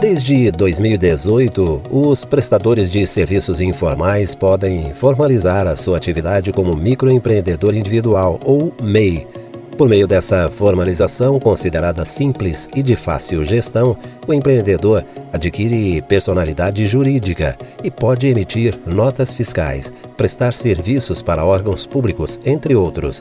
Desde 2018, os prestadores de serviços informais podem formalizar a sua atividade como microempreendedor individual ou MEI. Por meio dessa formalização, considerada simples e de fácil gestão, o empreendedor adquire personalidade jurídica e pode emitir notas fiscais, prestar serviços para órgãos públicos, entre outros.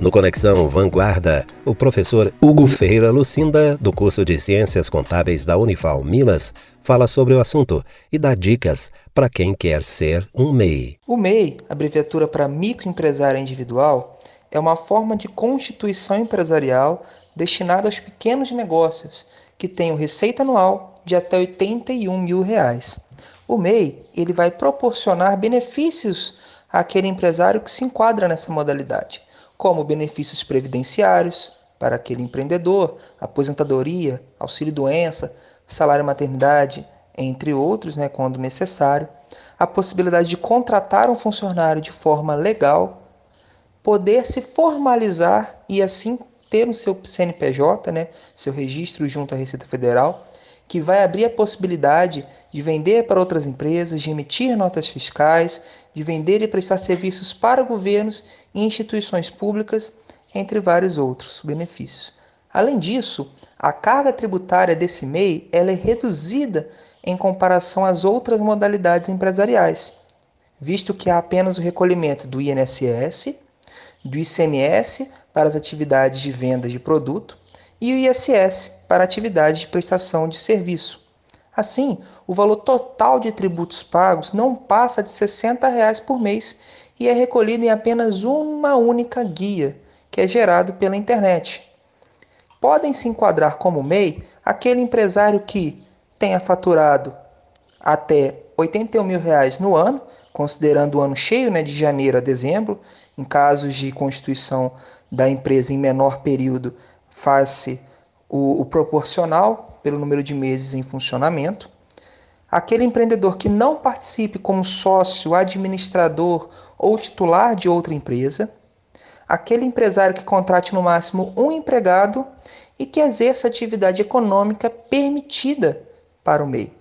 No Conexão Vanguarda, o professor Hugo Ferreira Lucinda, do curso de Ciências Contábeis da Unifal Minas, fala sobre o assunto e dá dicas para quem quer ser um MEI. O MEI, abreviatura para microempresário individual, é uma forma de constituição empresarial destinada aos pequenos negócios que tenham receita anual de até 81 mil reais. O MEI ele vai proporcionar benefícios àquele empresário que se enquadra nessa modalidade como benefícios previdenciários para aquele empreendedor, aposentadoria, auxílio-doença, salário-maternidade, entre outros, né, quando necessário, a possibilidade de contratar um funcionário de forma legal, poder se formalizar e assim ter o seu CNPJ, né, seu registro junto à Receita Federal, que vai abrir a possibilidade de vender para outras empresas, de emitir notas fiscais, de vender e prestar serviços para governos e instituições públicas, entre vários outros benefícios. Além disso, a carga tributária desse MEI ela é reduzida em comparação às outras modalidades empresariais, visto que há apenas o recolhimento do INSS, do ICMS para as atividades de venda de produto e o ISS para atividades de prestação de serviço. Assim, o valor total de tributos pagos não passa de 60 reais por mês e é recolhido em apenas uma única guia, que é gerado pela internet. Podem se enquadrar como MEI aquele empresário que tenha faturado até R$ 81 mil no ano, considerando o ano cheio né, de janeiro a dezembro, em casos de constituição da empresa em menor período, faz-se o, o proporcional pelo número de meses em funcionamento. Aquele empreendedor que não participe como sócio, administrador ou titular de outra empresa. Aquele empresário que contrate no máximo um empregado e que exerça atividade econômica permitida para o MEI.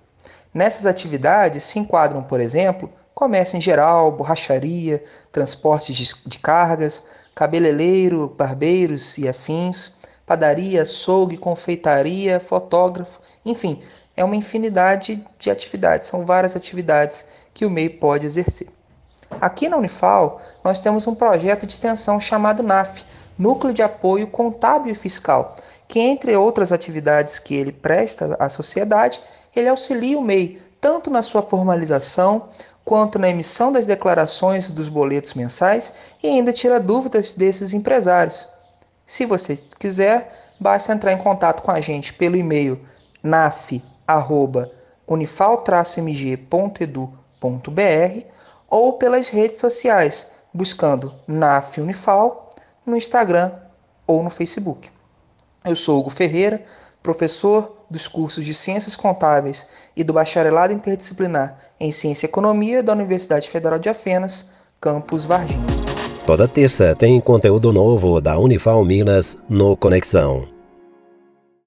Nessas atividades se enquadram, por exemplo, comércio em geral, borracharia, transportes de cargas, cabeleireiro, barbeiros e afins, padaria, açougue, confeitaria, fotógrafo, enfim, é uma infinidade de atividades, são várias atividades que o MEI pode exercer. Aqui na Unifal, nós temos um projeto de extensão chamado NAF, Núcleo de Apoio Contábil e Fiscal, que entre outras atividades que ele presta à sociedade, ele auxilia o MEI tanto na sua formalização, quanto na emissão das declarações dos boletos mensais e ainda tira dúvidas desses empresários. Se você quiser, basta entrar em contato com a gente pelo e-mail naf@unifal-mg.edu.br ou pelas redes sociais, buscando NAF Unifal no Instagram ou no Facebook. Eu sou Hugo Ferreira, professor dos cursos de Ciências Contábeis e do Bacharelado Interdisciplinar em Ciência e Economia da Universidade Federal de Afenas, campus Varginha. Toda terça tem conteúdo novo da Unifal Minas no Conexão.